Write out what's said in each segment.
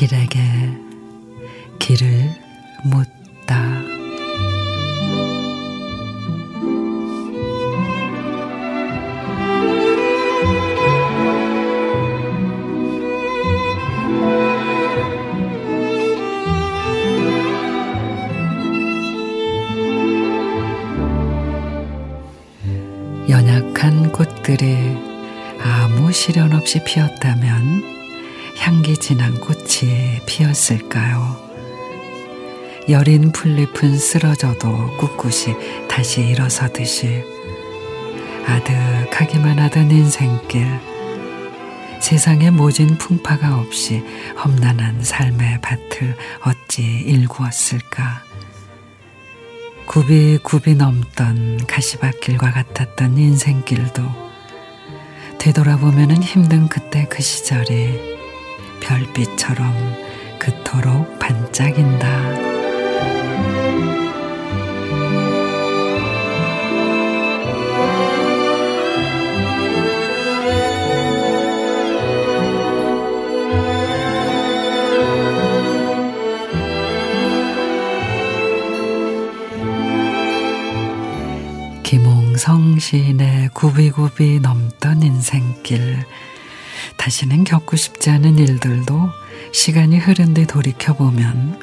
길에게 길을 묻 연약한 꽃들이 아무 시련 없이 피었다면 향기 진한 꽃이 피었을까요? 여린 풀잎은 쓰러져도 꿋꿋이 다시 일어서듯이 아득하기만 하던 인생길 세상에 모진 풍파가 없이 험난한 삶의 밭을 어찌 일구었을까 굽이 굽이 넘던 가시밭길과 같았던 인생길도 되돌아보면 힘든 그때 그 시절이 별빛처럼 그토록 반짝인다. 김홍성 시인의 굽이굽이 넘던 인생길 다시는 겪고 싶지 않은 일들도 시간이 흐른 뒤 돌이켜보면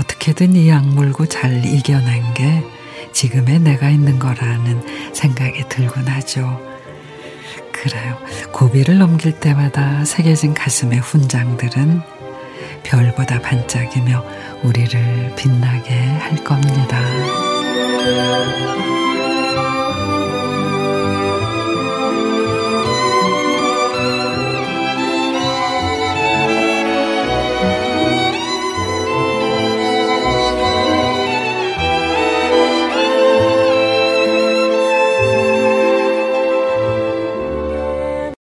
어떻게든 이 악물고 잘 이겨낸 게 지금의 내가 있는 거라는 생각이 들곤 하죠. 그래요. 고비를 넘길 때마다 새겨진 가슴의 훈장들은 별보다 반짝이며 우리를 빛나게 할 겁니다.